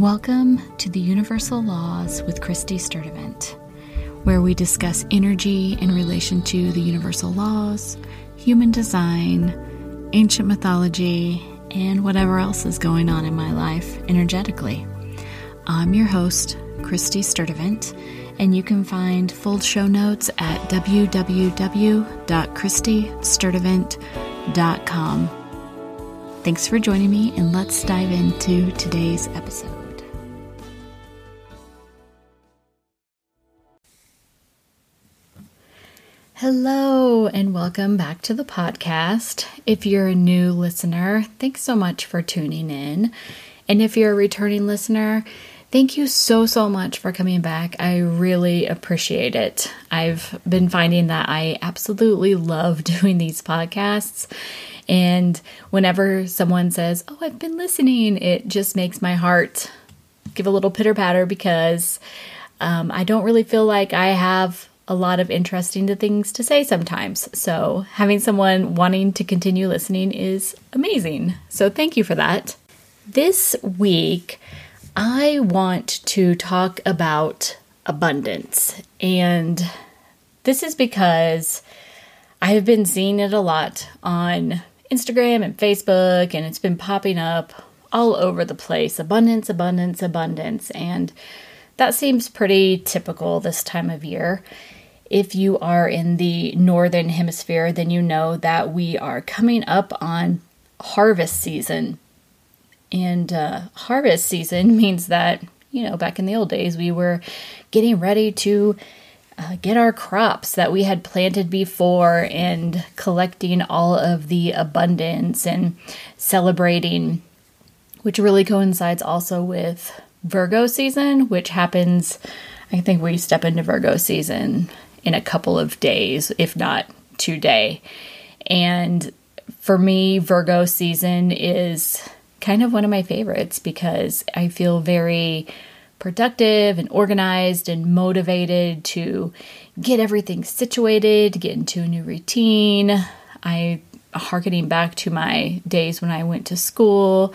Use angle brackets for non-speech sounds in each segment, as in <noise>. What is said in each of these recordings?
Welcome to the Universal Laws with Kristy Sturdivant, where we discuss energy in relation to the universal laws, human design, ancient mythology, and whatever else is going on in my life energetically. I'm your host, Kristy Sturdivant, and you can find full show notes at www.kristysturdivant.com. Thanks for joining me, and let's dive into today's episode. Hello, and welcome back to the podcast. If you're a new listener, thanks so much for tuning in. And if you're a returning listener, thank you so, so much for coming back. I really appreciate it. I've been finding that I absolutely love <laughs> doing these podcasts. And whenever someone says, Oh, I've been listening, it just makes my heart give a little pitter patter because um, I don't really feel like I have a lot of interesting things to say sometimes. So, having someone wanting to continue listening is amazing. So, thank you for that. This week, I want to talk about abundance. And this is because I have been seeing it a lot on Instagram and Facebook, and it's been popping up all over the place abundance, abundance, abundance. And that seems pretty typical this time of year. If you are in the northern hemisphere, then you know that we are coming up on harvest season. And uh, harvest season <laughs> means that, you know, back in the old days, we were getting ready to uh, get our crops that we had planted before and collecting all of the abundance and celebrating, which really coincides also with Virgo season, which happens, I think we step into Virgo season in a couple of days, if not today. And for me, Virgo season is kind of one of my favorites because I feel very productive and organized and motivated to get everything situated, get into a new routine. I harkening back to my days when I went to school,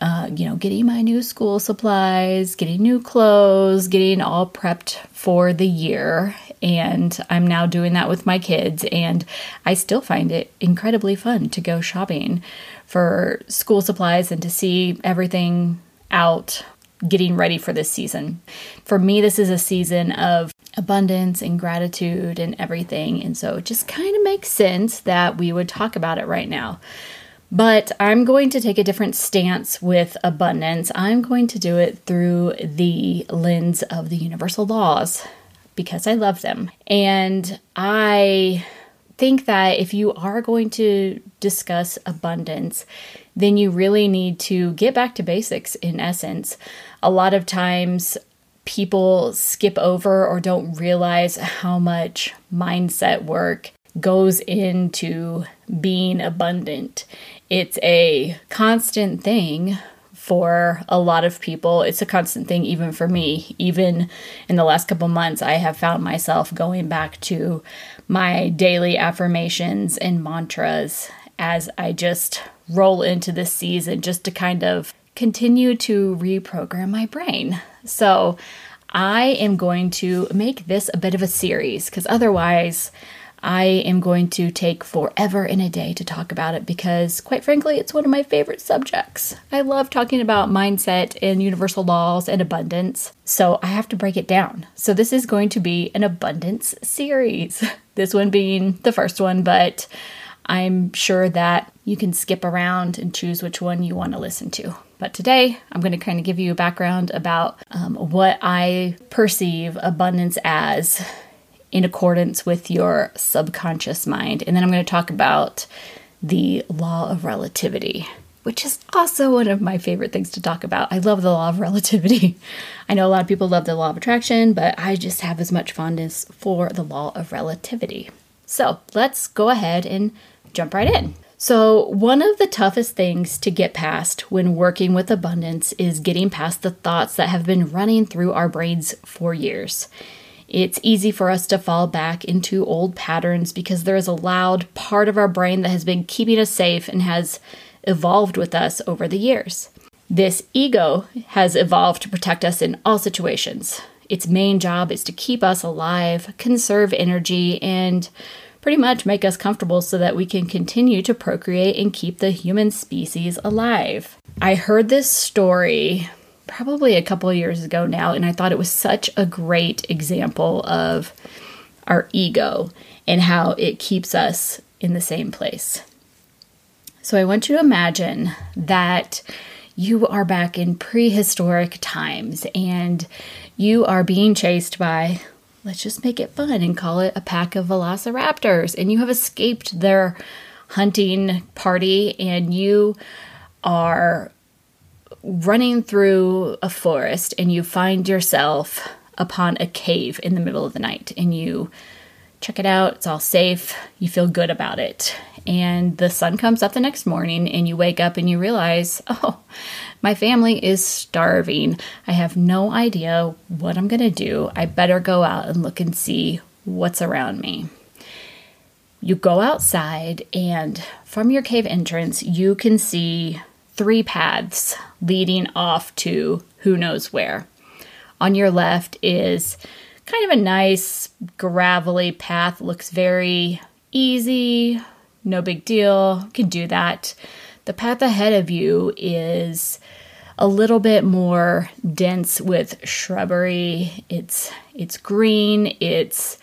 uh, you know, getting my new school supplies, getting new clothes, getting all prepped for the year. And I'm now doing that with my kids. And I still find it incredibly fun to go shopping for school supplies and to see everything out getting ready for this season. For me, this is a season of abundance and gratitude and everything. And so it just kind of makes sense that we would talk about it right now. But I'm going to take a different stance with abundance. I'm going to do it through the lens of the universal laws because I love them. And I think that if you are going to discuss abundance, then you really need to get back to basics in essence. A lot of times, people skip over or don't realize how much mindset work goes into being abundant. It's a constant thing for a lot of people. It's a constant thing, even for me. Even in the last couple months, I have found myself going back to my daily affirmations and mantras as I just roll into this season just to kind of continue to reprogram my brain. So, I am going to make this a bit of a series because otherwise, I am going to take forever in a day to talk about it because, quite frankly, it's one of my favorite subjects. I love talking about mindset and universal laws and abundance, so I have to break it down. So, this is going to be an abundance series, <laughs> this one being the first one, but I'm sure that you can skip around and choose which one you want to listen to. But today, I'm going to kind of give you a background about um, what I perceive abundance as in accordance with your subconscious mind. And then I'm going to talk about the law of relativity, which is also one of my favorite things to talk about. I love the law of relativity. <laughs> I know a lot of people love the law of attraction, but I just have as much fondness for the law of relativity. So let's go ahead and jump right in. So, one of the toughest things to get past when working with abundance is getting past the thoughts that have been running through our brains for years. It's easy for us to fall back into old patterns because there is a loud part of our brain that has been keeping us safe and has evolved with us over the years. This ego has evolved to protect us in all situations. Its main job is to keep us alive, conserve energy, and pretty much make us comfortable so that we can continue to procreate and keep the human species alive. I heard this story probably a couple of years ago now, and I thought it was such a great example of our ego and how it keeps us in the same place. So I want you to imagine that you are back in prehistoric times and you are being chased by, let's just make it fun and call it a pack of velociraptors, and you have escaped their hunting party and you are running through a forest and you find yourself upon a cave in the middle of the night and you check it out, it's all safe, you feel good about it. And the sun comes up the next morning, and you wake up and you realize, <laughs> oh, my family is starving. I have no idea what I'm going to do. I better go out and look and see what's around me. You go outside, and from your cave entrance, you can see three paths leading off to who knows where. On your left is kind of a nice gravelly path, looks very easy, no big deal, can do that. The path ahead of you is a little bit more dense with shrubbery. It's it's green, it's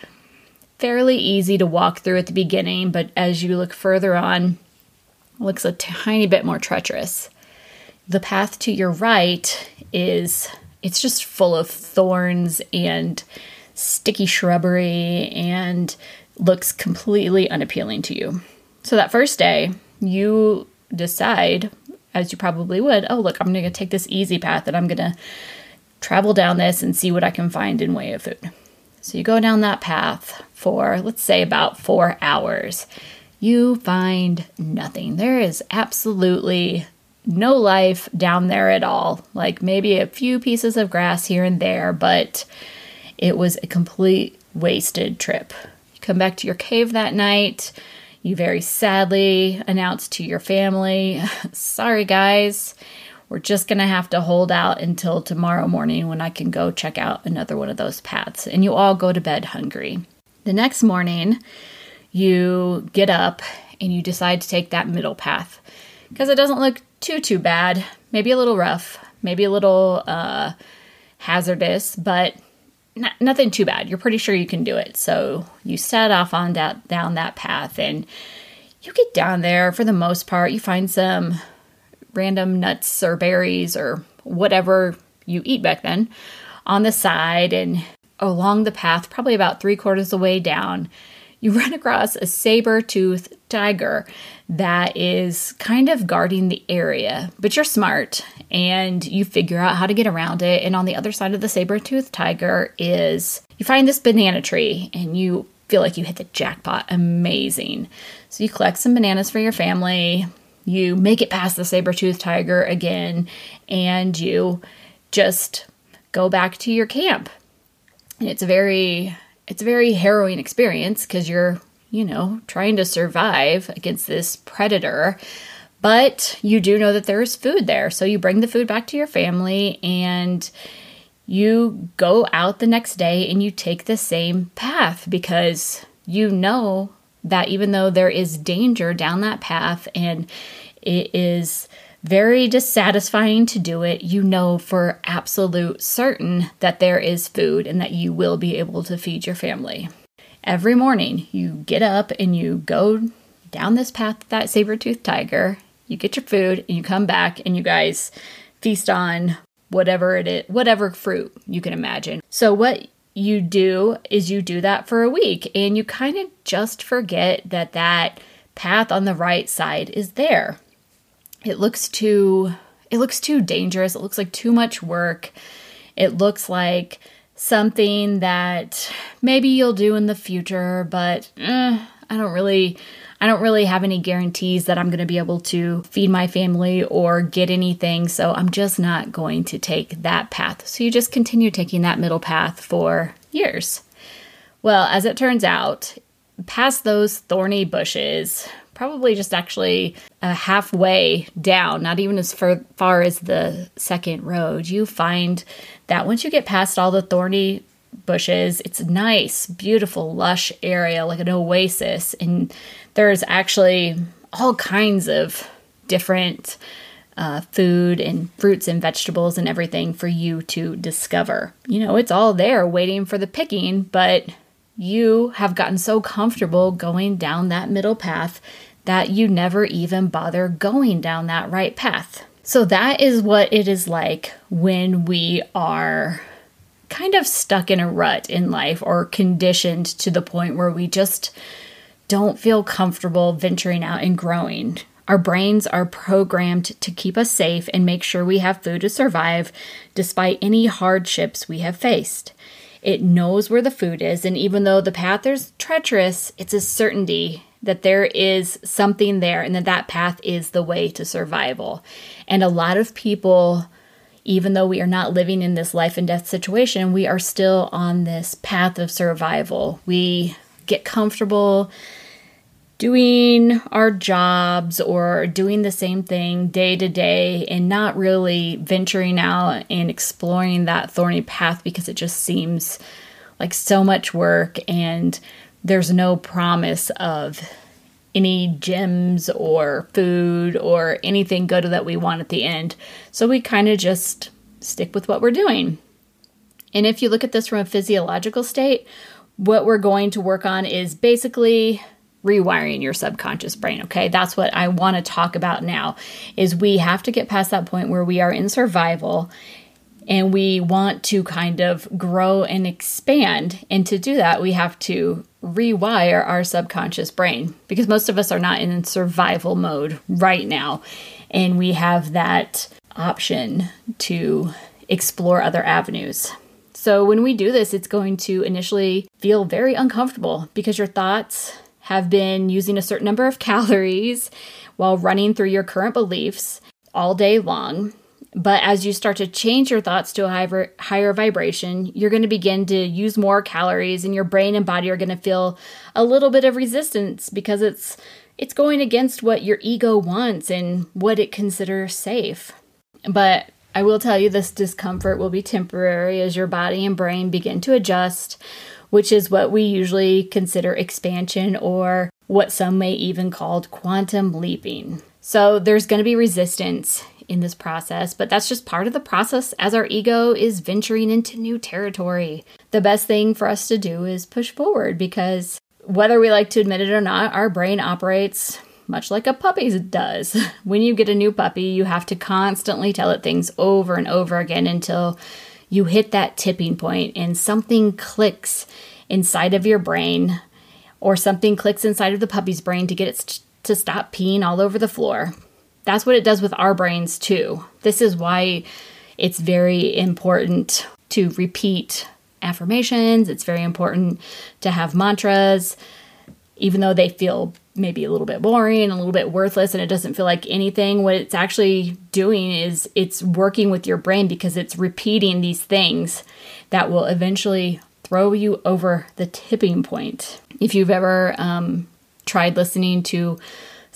fairly easy to walk through at the beginning, but as you look further on, looks a tiny bit more treacherous. The path to your right is it's just full of thorns and sticky shrubbery and looks completely unappealing to you. So that first day, you decide, as you probably would, oh, look, I'm going to take this easy path and I'm going to travel down this and see what I can find in way of food. So you go down that path for, let's say, about four hours. You find nothing. There is absolutely no life down there at all. Like maybe a few pieces of grass here and there, but it was a complete wasted trip. You come back to your cave that night. You very sadly announce to your family, <laughs> sorry guys, we're just to have to hold out until tomorrow morning when I can go check out another one of those paths. And you all go to bed hungry. The next morning, you get up and you decide to take that middle path because it doesn't look too, too bad. Maybe a little rough, maybe a little uh, hazardous, but not, nothing too bad. You're pretty sure you can do it. So you set off on that down that path and you get down there for the most part. You find some random nuts or berries or whatever you eat back then on the side and along the path, probably about three quarters of the way down, you run across a saber toothed tiger that is kind of guarding the area. But you're smart and you figure out how to get around it. And on the other side of the saber toothed tiger is you find this banana tree and you feel like you hit the jackpot. Amazing. So you collect some bananas for your family. You make it past the saber toothed tiger again and you just go back to your camp. And it's very it's a very harrowing experience because you're, you know, trying to survive against this predator. But you do know that there is food there. So you bring the food back to your family and you go out the next day and you take the same path because you know that even though there is danger down that path and it is very dissatisfying to do it, you know for absolute certain that there is food and that you will be able to feed your family. Every morning, you get up and you go down this path that saber-toothed tiger, you get your food, and you come back and you guys feast on whatever it is, whatever fruit you can imagine. So what you do is you do that for a week and you kind of just forget that that path on the right side is there it looks too it looks too dangerous. It looks like too much work. It looks like something that maybe you'll do in the future, but eh, I don't really I don't really have any guarantees that I'm going to be able to feed my family or get anything, so I'm just not going to take that path. So you just continue taking that middle path for years. Well, as it turns out, past those thorny bushes, probably just actually a halfway down, not even as far, far as the second road, you find that once you get past all the thorny bushes, it's a nice, beautiful, lush area like an oasis. And there's actually all kinds of different uh, food and fruits and vegetables and everything for you to discover. You know, it's all there waiting for the picking, but you have gotten so comfortable going down that middle path that you never even bother going down that right path. So, that is what it is like when we are kind of stuck in a rut in life or conditioned to the point where we just don't feel comfortable venturing out and growing. Our brains are programmed to keep us safe and make sure we have food to survive despite any hardships we have faced. It knows where the food is, and even though the path is treacherous, it's a certainty that there is something there and that that path is the way to survival. And a lot of people, even though we are not living in this life and death situation, we are still on this path of survival. We get comfortable doing our jobs or doing the same thing day to day and not really venturing out and exploring that thorny path because it just seems like so much work and there's no promise of any gems or food or anything good that we want at the end. So we kind of just stick with what we're doing. And if you look at this from a physiological state, what we're going to work on is basically rewiring your subconscious brain okay that's what i want to talk about now is we have to get past that point where we are in survival and we want to kind of grow and expand and to do that we have to rewire our subconscious brain because most of us are not in survival mode right now and we have that option to explore other avenues so when we do this it's going to initially feel very uncomfortable because your thoughts have been using a certain number of <laughs> calories while running through your current beliefs all day long. But as you start to change your thoughts to a higher, higher vibration, you're going to begin to use more calories, and your brain and body are going to feel a little bit of resistance because it's it's going against what your ego wants and what it considers safe. But I will tell you this discomfort will be temporary as your body and brain begin to adjust which is what we usually consider expansion or what some may even call quantum leaping. So there's going to be resistance in this process, but that's just part of the process as our ego is venturing into new territory. The best thing for us to do is push forward because whether we like to admit it or not, our brain operates much like a puppy does. <laughs> When you get a new puppy, you have to constantly tell it things over and over again until you hit that tipping point and something clicks inside of your brain or something clicks inside of the puppy's brain to get it to stop peeing all over the floor. That's what it does with our brains too. This is why it's very important to repeat affirmations. It's very important to have mantras, even though they feel maybe a little bit boring a little bit worthless and it doesn't feel like anything. What it's actually doing is it's working with your brain because it's repeating these things that will eventually throw you over the tipping point. If you've ever um, tried listening to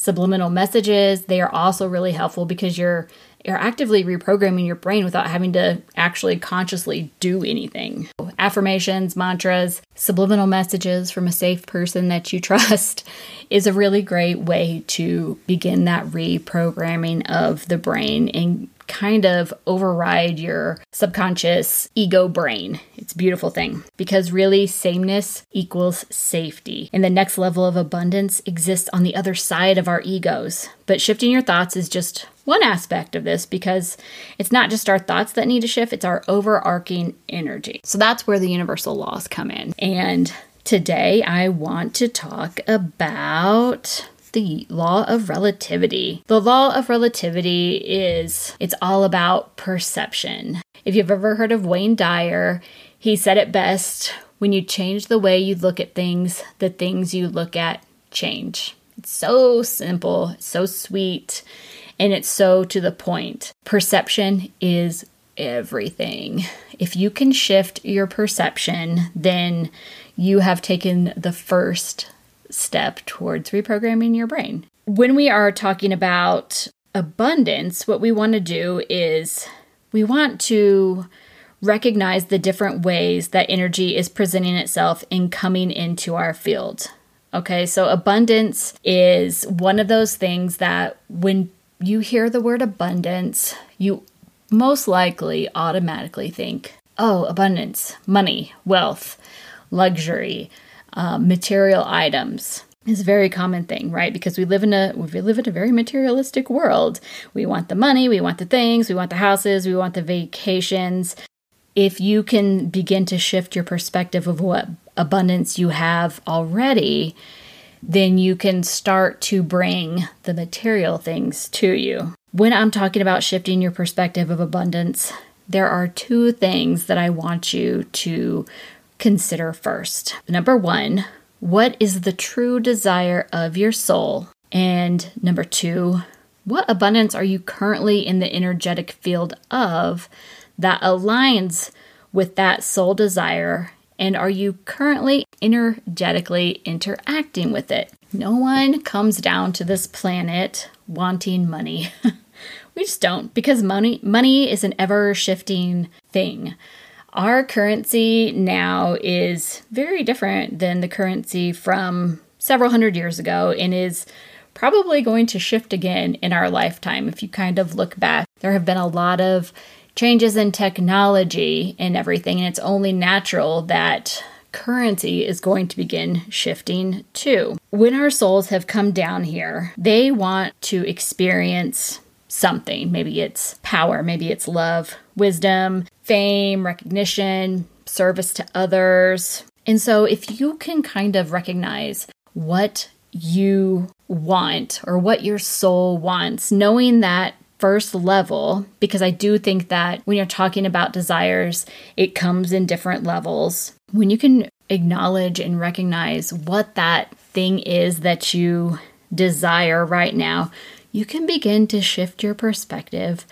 subliminal messages, they are also really helpful because you're you're actively reprogramming your brain without having to actually consciously do anything. Affirmations, mantras, subliminal messages from a safe person that you <laughs> trust is a really great way to begin that reprogramming of the brain and kind of override your subconscious ego brain. It's a beautiful thing because really sameness equals safety. And the next level of abundance exists on the other side of our egos. But shifting your thoughts is just one aspect of this because it's not just our thoughts that need to shift, it's our overarching energy. So that's where the universal laws come in. And today I want to talk about the law of relativity. The law of relativity is it's all about perception. If you've ever heard of Wayne Dyer, he said it best when you change the way you look at things, the things you look at change. It's so simple, so sweet, and it's so to the point. Perception is everything. If you can shift your perception, then you have taken the first step towards reprogramming your brain. when we are talking about abundance, what we want to do is we want to recognize the different ways that energy is presenting itself in coming into our field. Okay, so abundance is one of those things that when you hear the word abundance, you most likely automatically think, oh, abundance, money, wealth, luxury, uh, material items is a very common thing, right? Because we live in a we live in a very materialistic world. We want the money, we want the things, we want the houses, we want the vacations. If you can begin to shift your perspective of what abundance you have already, then you can start to bring the material things to you. When I'm talking about shifting your perspective of abundance, there are two things that I want you to consider first. Number one, what is the true desire of your soul? And number two, what abundance are you currently in the energetic field of that aligns with that soul desire and are you currently energetically interacting with it? No one comes down to this planet wanting money. <laughs> we just don't because money money is an ever shifting thing. Our currency now is very different than the currency from several hundred years ago and is probably going to shift again in our lifetime. If you kind of look back, there have been a lot of changes in technology and everything, and it's only natural that currency is going to begin shifting too. When our souls have come down here, they want to experience something. Maybe it's power, maybe it's love, wisdom, fame, recognition, service to others. And so, if you can kind of recognize what you want or what your soul wants, knowing that first level because I do think that when you're talking about desires, it comes in different levels. When you can acknowledge and recognize what that thing is that you desire right now, you can begin to shift your perspective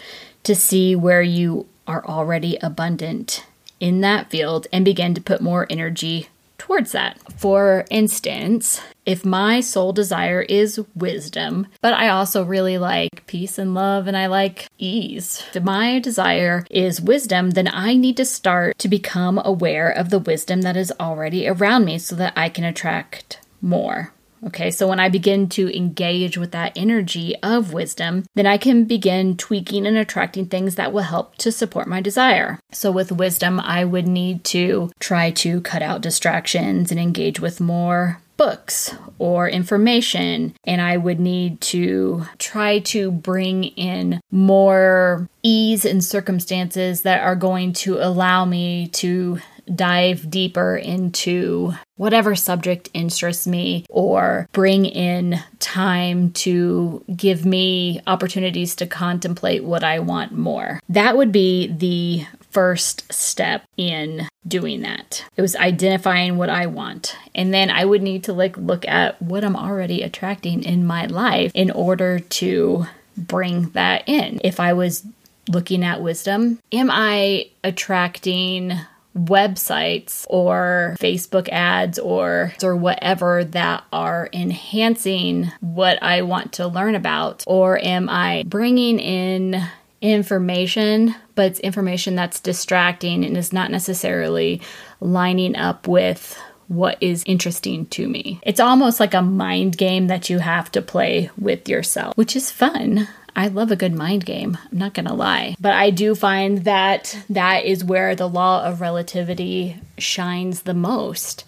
to see where you are already abundant in that field and begin to put more energy towards that. For instance, if my sole desire is wisdom, but I also really like peace and love and I like ease, if my desire is wisdom, then I need to start to become aware of the wisdom that is already around me so that I can attract more. Okay, so when I begin to engage with that energy of wisdom, then I can begin tweaking and attracting things that will help to support my desire. So, with wisdom, I would need to try to cut out distractions and engage with more books or information, and I would need to try to bring in more ease and circumstances that are going to allow me to dive deeper into whatever subject interests me or bring in time to give me opportunities to contemplate what I want more. That would be the first step in doing that. It was identifying what I want. And then I would need to like look at what I'm already attracting in my life in order to bring that in. If I was looking at wisdom, am I attracting websites or Facebook ads or or whatever that are enhancing what I want to learn about or am I bringing in information but it's information that's distracting and is not necessarily lining up with what is interesting to me. It's almost like a mind game that you have to play with yourself, which is fun. I love a good mind game. I'm not going to lie. But I do find that that is where the law of relativity shines the most.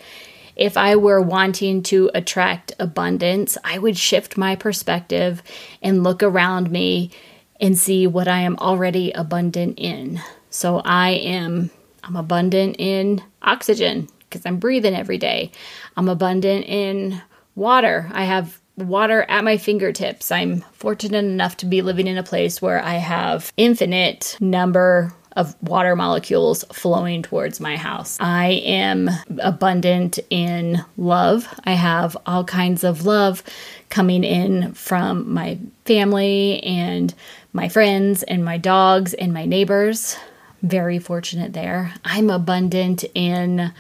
If I were wanting to attract abundance, I would shift my perspective and look around me and see what I am already abundant in. So I am I'm abundant in oxygen because I'm breathing every day. I'm abundant in water. I have water at my fingertips. I'm fortunate enough to be living in a place where I have infinite number of water molecules flowing towards my house. I am abundant in love. I have all kinds of love coming in from my family and my friends and my dogs and my neighbors. Very fortunate there. I'm abundant in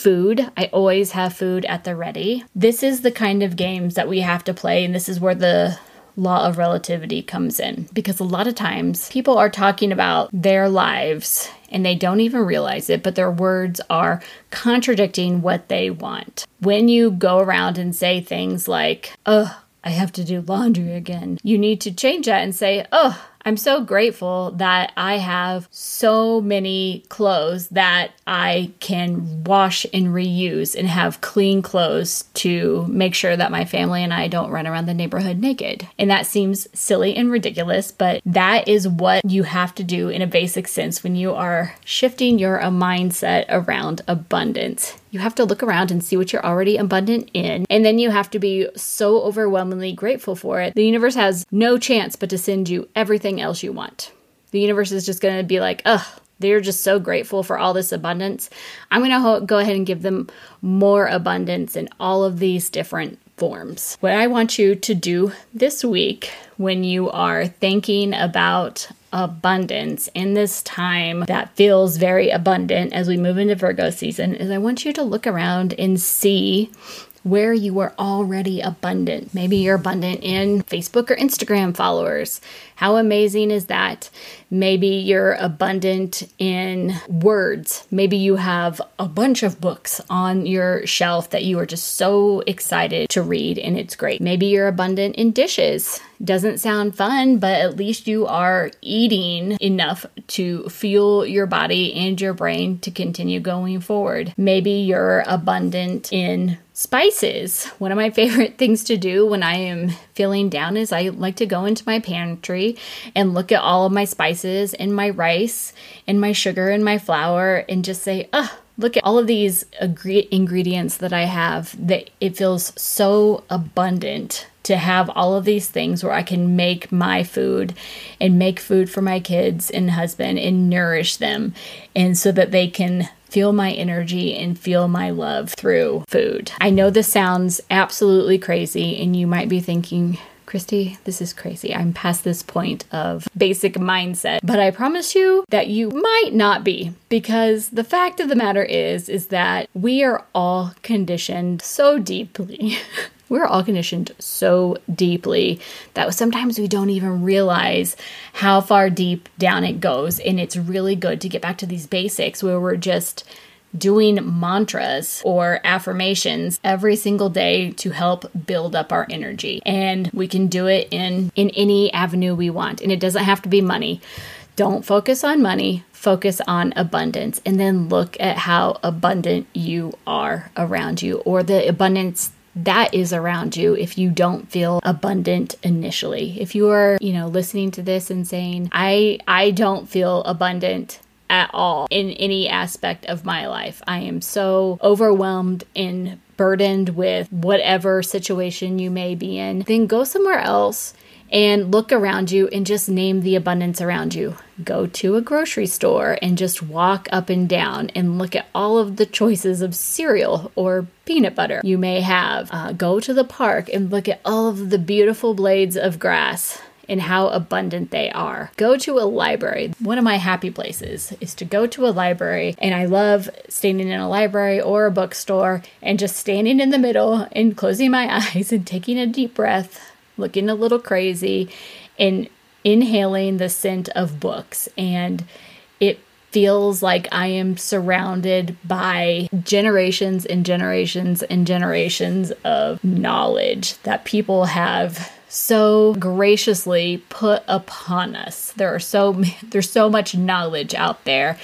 food. I always have food at the ready. This is the kind of games that we have to play, and this is where the law of relativity comes in because a lot of times people are talking about their lives and they don't even realize it, but their words are contradicting what they want. When you go around and say things like, ugh, I have to do laundry again, you need to change that and say, ugh, I'm so grateful that I have so many clothes that I can wash and reuse and have clean clothes to make sure that my family and I don't run around the neighborhood naked. And that seems silly and ridiculous, but that is what you have to do in a basic sense when you are shifting your mindset around abundance. You have to look around and see what you're already abundant in, and then you have to be so overwhelmingly grateful for it. The universe has no chance but to send you everything else you want. The universe is just going to be like, ugh, they're just so grateful for all this abundance. I'm going to ho- go ahead and give them more abundance in all of these different forms. What I want you to do this week when you are thinking about abundance in this time that feels very abundant as we move into Virgo season is I want you to look around and see where you are already abundant. Maybe you're abundant in Facebook or Instagram followers. How amazing is that? Maybe you're abundant in words. Maybe you have a bunch of books on your shelf that you are just so excited to read and it's great. Maybe you're abundant in dishes. Doesn't sound fun, but at least you are eating enough to fuel your body and your brain to continue going forward. Maybe you're abundant in spices. One of my <laughs> favorite things to do when I am feeling down is I like to go into my pantry and look at all of my spices and my rice and my sugar and my flour and just say, oh, look at all of these ingredients that I have that it feels so abundant to have all of these things where I can make my food and make food for my kids and husband and nourish them and so that they can feel my energy and feel my love through food. I know this sounds absolutely crazy and you might be thinking Kristy, this is crazy. I'm past this point of basic mindset, but I promise you that you might not be because the fact of the matter is is that we are all conditioned so deeply. <laughs> We're all conditioned so deeply that sometimes we don't even realize how far deep down it goes. And it's really good to get back to these basics where we're just doing mantras or affirmations every single day to help build up our energy. And we can do it in in any avenue we want. And it doesn't have to be money. Don't focus on money, focus on abundance and then look at how abundant you are around you or the abundance that is around you if you don't feel abundant initially. If you are, you know, listening to this and saying, "I I don't feel abundant at all in any aspect of my life. I am so overwhelmed and burdened with whatever situation you may be in. Then go somewhere else and look around you and just name the abundance around you. Go to a grocery store and just walk up and down and look at all of the choices of cereal or peanut butter you may have. Uh, go to the park and look at all of the beautiful blades of grass and how abundant they are. Go to a library. One of my happy places is to go to a library, and I love standing in a library or a bookstore and just standing in the middle and closing my <laughs> eyes and taking a deep breath, looking a little crazy, and inhaling the scent of books. And it feels like I am surrounded by generations and generations and generations of knowledge that people have so graciously put upon us. There are so <laughs> there's so much knowledge out there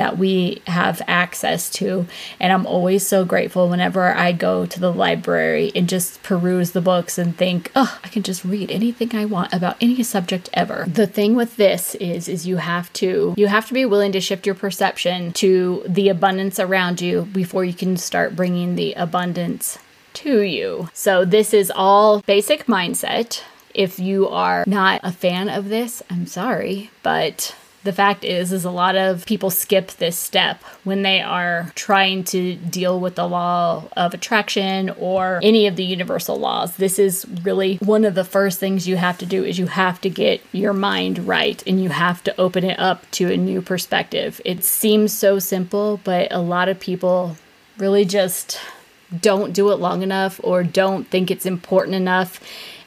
that we have access to and I'm always so grateful whenever I go to the library and just peruse the books and think, "Oh, I can just read anything I want about any subject ever." The thing with this is is you have to you have to be willing to shift your perception to the abundance around you before you can start bringing the abundance to you. So, this is all basic mindset. If you are not a fan of this, I'm sorry, but the fact is is a lot of people skip this step when they are trying to deal with the law of attraction or any of the universal laws. This is really one of the first things you have to do is you have to get your mind right and you have to open it up to a new perspective. It seems so simple but a lot of people really just don't do it long enough or don't think it's important enough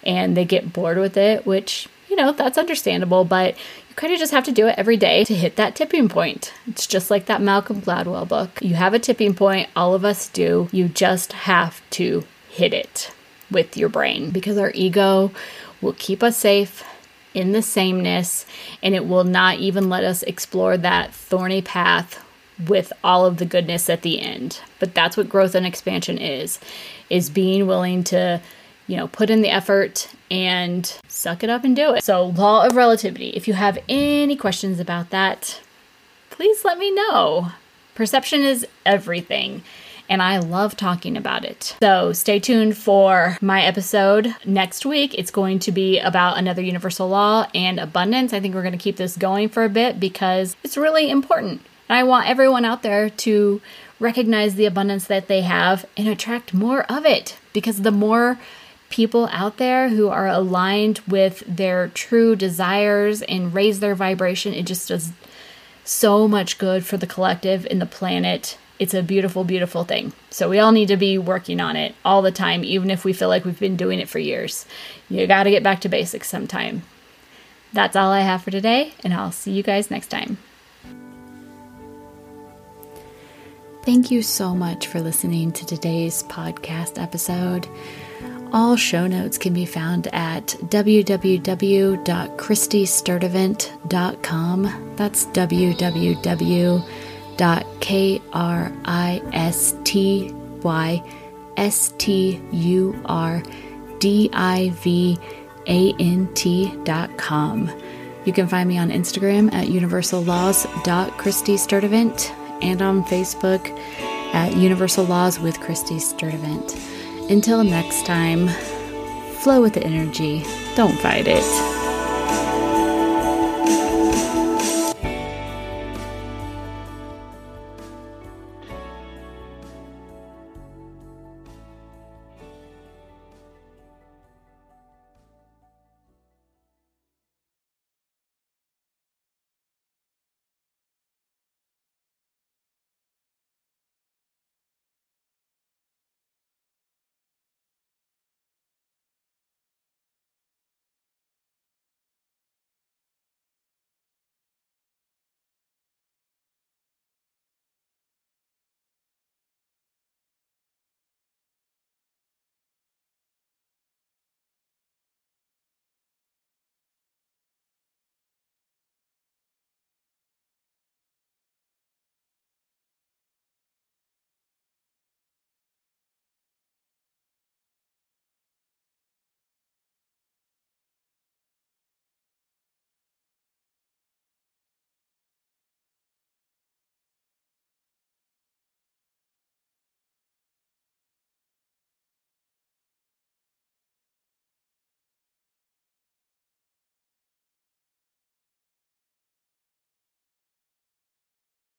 and they get bored with it, which, you know, that's understandable, but you kind of just have to do it every day to hit that tipping point. It's just like that Malcolm Gladwell book. You have a tipping point, all of us do. You just have to hit it with your brain because our ego will keep us safe in the sameness and it will not even let us explore that thorny path with all of the goodness at the end. But that's what growth and expansion is is being willing to you know, put in the effort and suck it up and do it. So, law of relativity. If you have any questions about that, please let me know. Perception is everything and I love talking about it. So stay tuned for my episode next week. It's going to be about another universal law and abundance. I think we're going to keep this going for a bit because it's really important. And I want everyone out there to recognize the abundance that they have and attract more of it because the more people out there who are aligned with their true desires and raise their vibration, it just does so much good for the collective and the planet it's a beautiful, beautiful thing. So we all need to be working on it all the time, even if we feel like we've been doing it for years. You got to get back to basics sometime. That's all I have for today, and I'll see you guys next time. Thank you so much for listening to today's podcast episode. All show notes can be found at www.kristysturdivant.com. That's www dot K R I S T Y S T U R D I V A N T dot com. You can find me on Instagram at universallaws.kristysturdivant and on Facebook at Universal Laws with Kristy Sturdivant. Until next time, flow with the energy. Don't fight it.